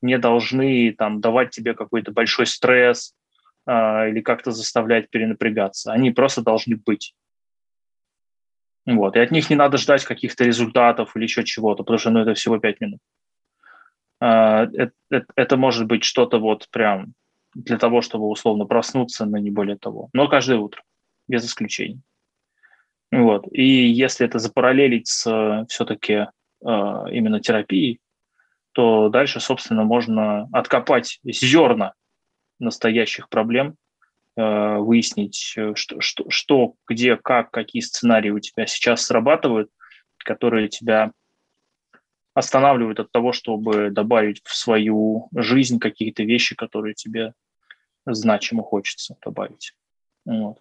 не должны там давать тебе какой-то большой стресс а, или как-то заставлять перенапрягаться. Они просто должны быть. Вот. И от них не надо ждать каких-то результатов или еще чего-то, потому что ну, это всего пять минут. А, это, это, это может быть что-то вот прям для того, чтобы условно проснуться, но не более того. Но каждое утро, без исключений. Вот. И если это запараллелить с все-таки э, именно терапией, то дальше, собственно, можно откопать зерна настоящих проблем, э, выяснить, э, что, что, что, где, как, какие сценарии у тебя сейчас срабатывают, которые тебя останавливают от того, чтобы добавить в свою жизнь какие-то вещи, которые тебе значимо хочется добавить. Вот.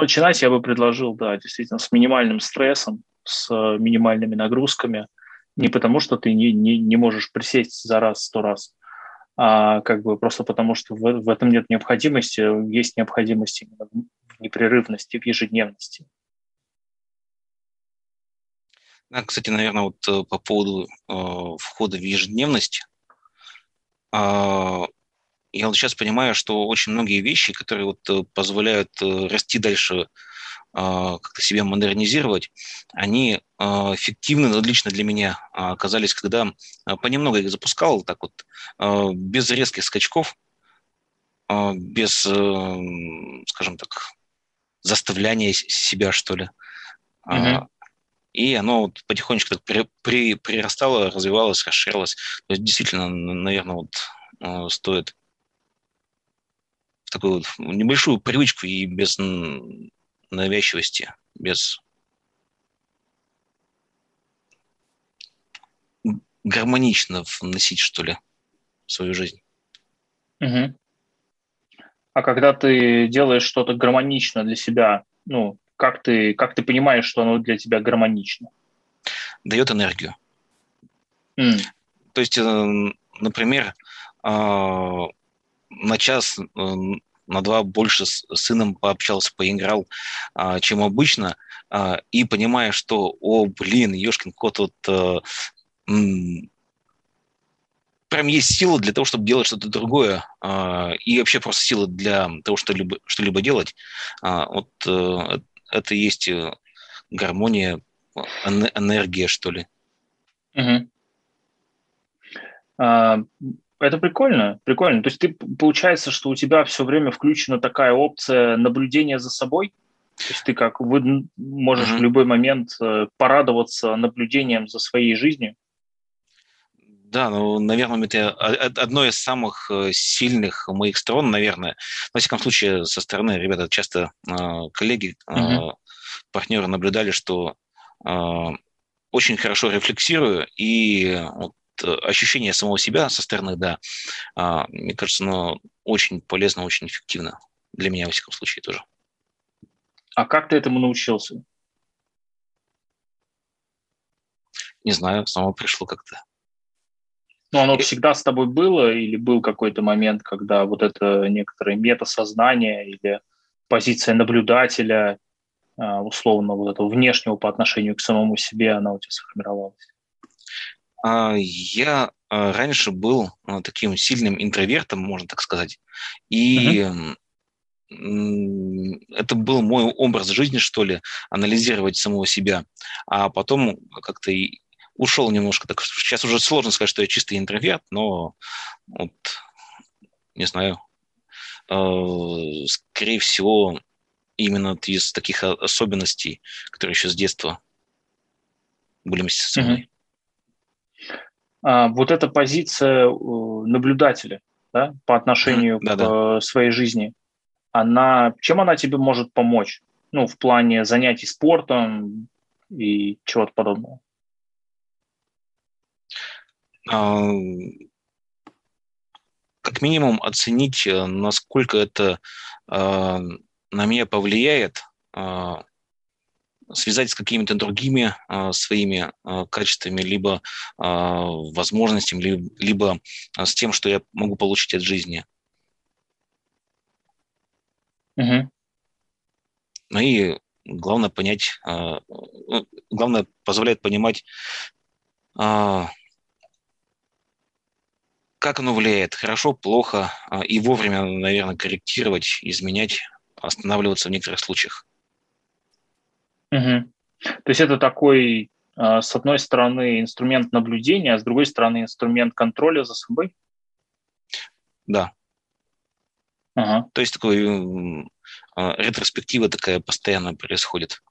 Начинать я бы предложил, да, действительно, с минимальным стрессом, с минимальными нагрузками. Не потому, что ты не, не, не можешь присесть за раз, сто раз, а как бы просто потому, что в, в этом нет необходимости, есть необходимость именно в непрерывности, в ежедневности. Да, кстати, наверное, вот э, по поводу э, входа в ежедневность, э, я вот сейчас понимаю, что очень многие вещи, которые вот э, позволяют э, расти дальше, а, как-то себя модернизировать, они а, эффективны, но лично для меня оказались, когда понемногу их запускал, так вот, без резких скачков, без, э, скажем так, заставляния себя, что ли. Mm-hmm. И оно вот потихонечку так при, при, прирастало, развивалось, расширялось. То есть действительно, наверное, вот стоит такую вот небольшую привычку и без навязчивости, без гармонично вносить, что ли, в свою жизнь. Угу. А когда ты делаешь что-то гармонично для себя, ну, как ты, как ты понимаешь, что оно для тебя гармонично? Дает энергию. Mm. То есть, э, например, а, на час, э, на два больше с сыном пообщался, поиграл, а, чем обычно, а, и понимая, что, о, блин, ешкин кот, вот э, прям есть сила для того, чтобы делать что-то другое, а, и вообще просто сила для того, что-либо делать. Вот э, это и есть гармония, энергия, что ли. Угу Это прикольно, прикольно. То есть ты, получается, что у тебя все время включена такая опция наблюдения за собой? То есть ты как вы можешь mm-hmm. в любой момент э, порадоваться наблюдением за своей жизнью? Да, ну, наверное, это одно из самых э, сильных моих сторон, наверное. Во всяком случае, со стороны ребята часто э, коллеги, mm-hmm. партнеры наблюдали, что очень хорошо рефлексирую, и ощущение самого себя со стороны, да, мне кажется, оно очень полезно, очень эффективно. Для меня, во всяком случае, тоже. А как ты этому научился? Не знаю, само пришло как-то. Ну, оно всегда с тобой было, или был какой-то момент, когда вот это некоторое метасознание или позиция наблюдателя, а, условно, вот этого внешнего по отношению к самому себе, она у тебя сформировалась? А, я а, раньше был таким сильным интровертом, можно так сказать, и uh-huh это был мой образ жизни, что ли, анализировать самого себя. А потом как-то и ушел немножко. Так, сейчас уже сложно сказать, что я чистый интроверт, но вот, не знаю, э, скорее всего, именно из таких особенностей, которые еще с детства были вместе со мной. А, вот эта позиция э, наблюдателя да, по отношению mm-hmm. к да, своей жизни, она, чем она тебе может помочь? Ну, в плане занятий спортом и чего-то подобного. А, как минимум оценить, э, насколько это на меня повлияет, связать с какими-то другими своими качествами, либо возможностями, либо с тем, что я могу получить от жизни. Угу. Ну и главное понять, ну, главное позволяет понимать, а, как оно влияет, хорошо, плохо, а, и вовремя, наверное, корректировать, изменять, останавливаться в некоторых случаях. Угу. То есть это такой, с одной стороны, инструмент наблюдения, а с другой стороны, инструмент контроля за собой? Да. Ага. То есть такой а, ретроспектива такая постоянно происходит.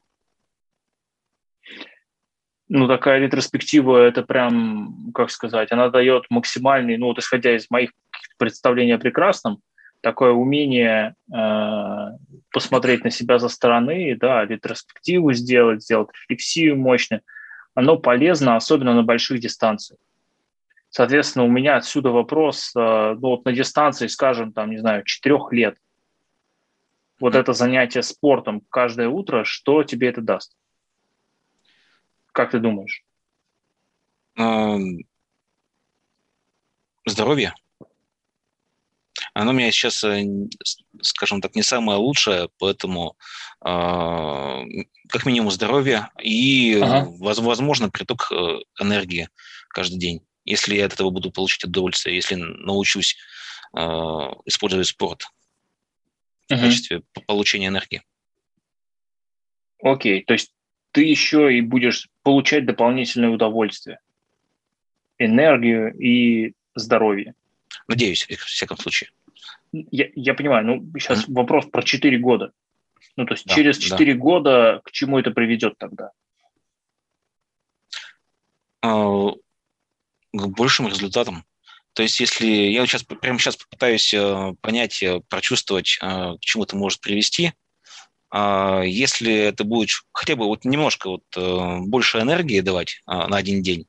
Ну, такая ретроспектива, это прям, как сказать, она дает максимальный, ну, вот исходя из моих представлений о прекрасном, такое умение э, посмотреть на себя со стороны, да, ретроспективу сделать, сделать рефлексию мощную, оно полезно, особенно на больших дистанциях. Соответственно, у меня отсюда вопрос, э, ну вот на дистанции, скажем, там, не знаю, четырех лет, вот это занятие спортом каждое утро, что тебе это даст? Как ты думаешь? Здоровье. Оно у меня сейчас, э, скажем так, не самое лучшее, поэтому а, как минимум здоровье и, ага. возможно, приток э, энергии каждый день если я от этого буду получить удовольствие, если научусь э, использовать спорт uh-huh. в качестве получения энергии. Окей, то есть ты еще и будешь получать дополнительное удовольствие, энергию и здоровье. Надеюсь, в всяком случае. Я, я понимаю, ну сейчас mm-hmm. вопрос про 4 года. Ну, то есть да, через 4 да. года к чему это приведет тогда? А, к большим результатам. То есть, если я сейчас прямо сейчас попытаюсь э, понять, э, прочувствовать, э, к чему это может привести, если это будет хотя бы вот немножко вот больше энергии давать на один день,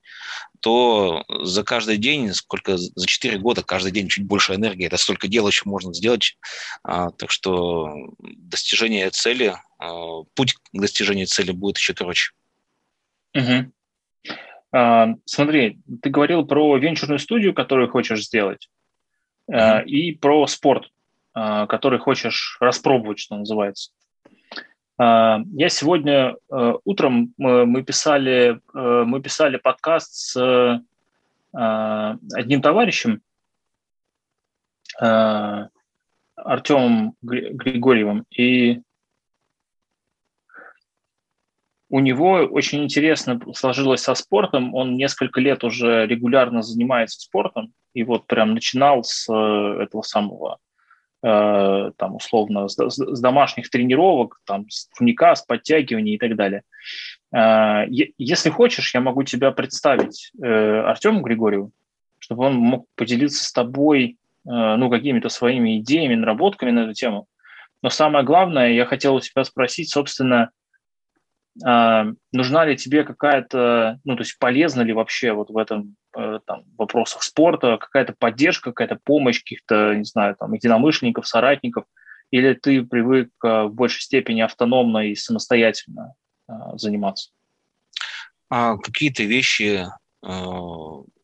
то за каждый день, сколько за 4 года, каждый день чуть больше энергии, это столько дел еще можно сделать. А, так что достижение цели, путь к достижению цели будет еще короче. Угу. А, смотри, ты говорил про венчурную студию, которую хочешь сделать, mm-hmm. и про спорт, а, который хочешь распробовать, что называется. Я сегодня утром мы писали, мы писали подкаст с одним товарищем, Артемом Григорьевым, и у него очень интересно сложилось со спортом. Он несколько лет уже регулярно занимается спортом. И вот прям начинал с э, этого самого, э, там, условно, с, домашних тренировок, там, с турника, с подтягиваний и так далее. Э, если хочешь, я могу тебя представить э, Артему Григорьеву, чтобы он мог поделиться с тобой э, ну, какими-то своими идеями, наработками на эту тему. Но самое главное, я хотел у тебя спросить, собственно, нужна ли тебе какая-то, ну, то есть полезна ли вообще вот в этом э, там, вопросах спорта какая-то поддержка, какая-то помощь каких-то, не знаю, там, единомышленников, соратников, или ты привык в большей степени автономно и самостоятельно а, заниматься? А какие-то вещи э,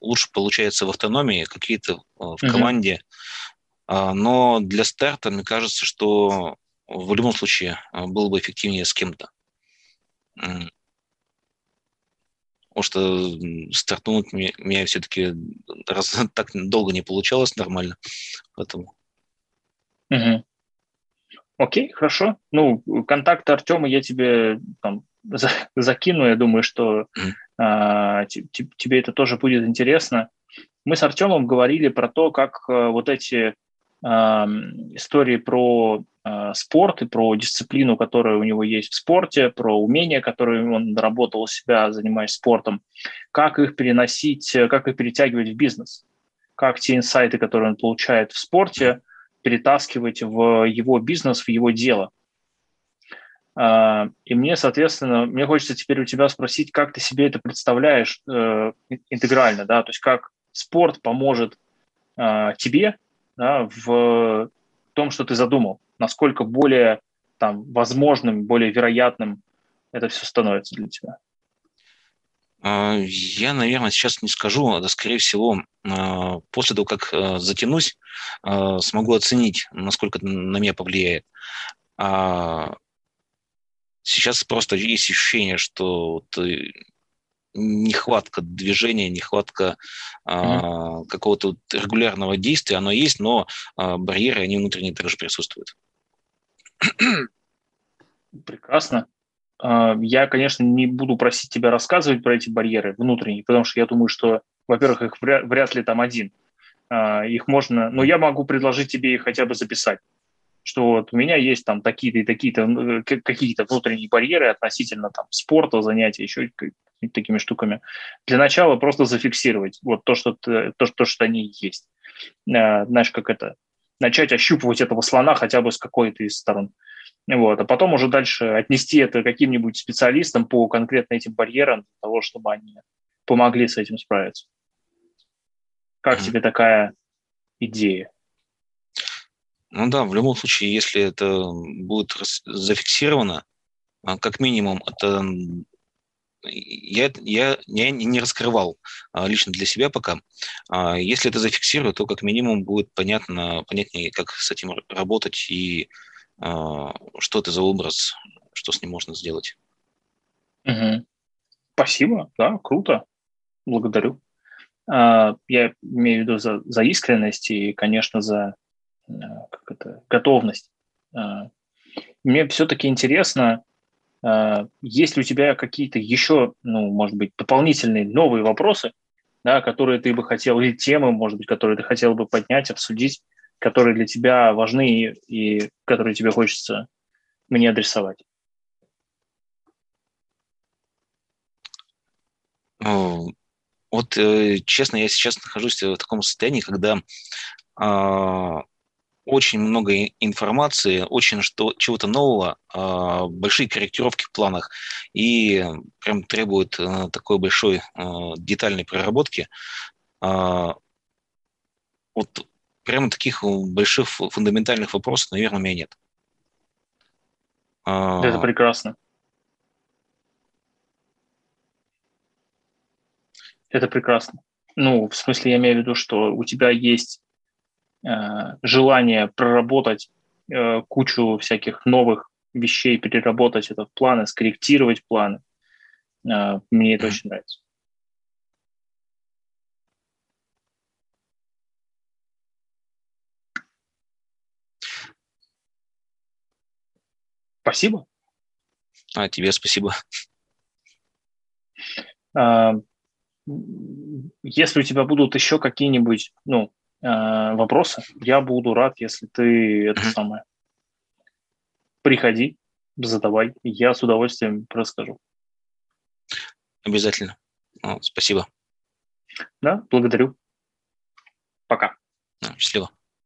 лучше получаются в автономии, какие-то э, в команде. Uh-huh. Но для старта, мне кажется, что в любом случае было бы эффективнее с кем-то. Потому что стартнуть мне, меня все-таки раз так долго не получалось нормально. Поэтому. Угу. Окей, хорошо. Ну, контакты Артема я тебе там, за, закину. Я думаю, что mm а, тебе это тоже будет интересно. Мы с Артемом говорили про то, как а, вот эти а, истории про спорт и про дисциплину, которая у него есть в спорте, про умения, которые он наработал у себя, занимаясь спортом, как их переносить, э, как их перетягивать в бизнес, как те инсайты, которые он получает в спорте, перетаскивать в его бизнес, в его дело. Э, и мне, соответственно, мне хочется теперь у тебя спросить, как ты себе это представляешь интегрально, да, то есть как спорт поможет тебе да, в том, что ты задумал насколько более там, возможным, более вероятным это все становится для тебя? А, я, наверное, сейчас не скажу, да, скорее всего, а, после того, как а, затянусь, смогу оценить, насколько это на меня повлияет. Сейчас просто есть ощущение, что нехватка движения, нехватка mm-hmm. какого-то регулярного действия, оно есть, но барьеры, они внутренние также присутствуют. Прекрасно. А, я, конечно, не буду просить тебя рассказывать про эти барьеры внутренние, потому что я думаю, что, во-первых, их вряд ли там один. А, их можно, но я могу предложить тебе их хотя бы записать, что вот у меня есть там такие-то и такие-то э, какие-то внутренние барьеры относительно там спорта, занятия, еще такими штуками. Для начала просто зафиксировать вот то, что, ты, то, то, что они есть. А, знаешь, как это, начать ощупывать этого слона хотя бы с какой-то из сторон. Вот, а потом уже дальше отнести это каким-нибудь специалистам по конкретно этим барьерам для того, чтобы они помогли с этим справиться. Как mm-hmm. тебе такая идея? Ну да, в любом случае, если это будет зафиксировано, а, как минимум, это я, я, я не раскрывал а, лично для себя пока. А, если это зафиксирую, то как минимум будет понятно, понятнее, как с этим работать и а, что это за образ, что с ним можно сделать. Угу. Спасибо, да, круто. Благодарю. Я имею в виду за, за искренность и, конечно, за как это, готовность. Мне все-таки интересно, есть ли у тебя какие-то еще, ну, может быть, дополнительные новые вопросы, да, которые ты бы хотел, или темы, может быть, которые ты хотел бы поднять, обсудить, которые для тебя важны и, и которые тебе хочется мне адресовать? Вот, э, честно, я сейчас нахожусь в таком состоянии, когда а, очень много информации, очень что, чего-то нового, э, большие корректировки в планах и прям требует э, такой большой э, детальной проработки. Э, вот прямо таких больших фундаментальных вопросов, наверное, у меня нет. Это прекрасно. Это прекрасно. Ну, в смысле, я имею в виду, что у тебя есть Э, желание проработать э, кучу всяких новых вещей, переработать это в планы, скорректировать планы. Э, мне это очень нравится. Спасибо. А, тебе спасибо. Если у тебя будут еще какие-нибудь ну, а, вопросы, я буду рад, если ты это самое. Приходи, задавай, я с удовольствием расскажу. Обязательно. Спасибо. Да, благодарю. Пока. Счастливо.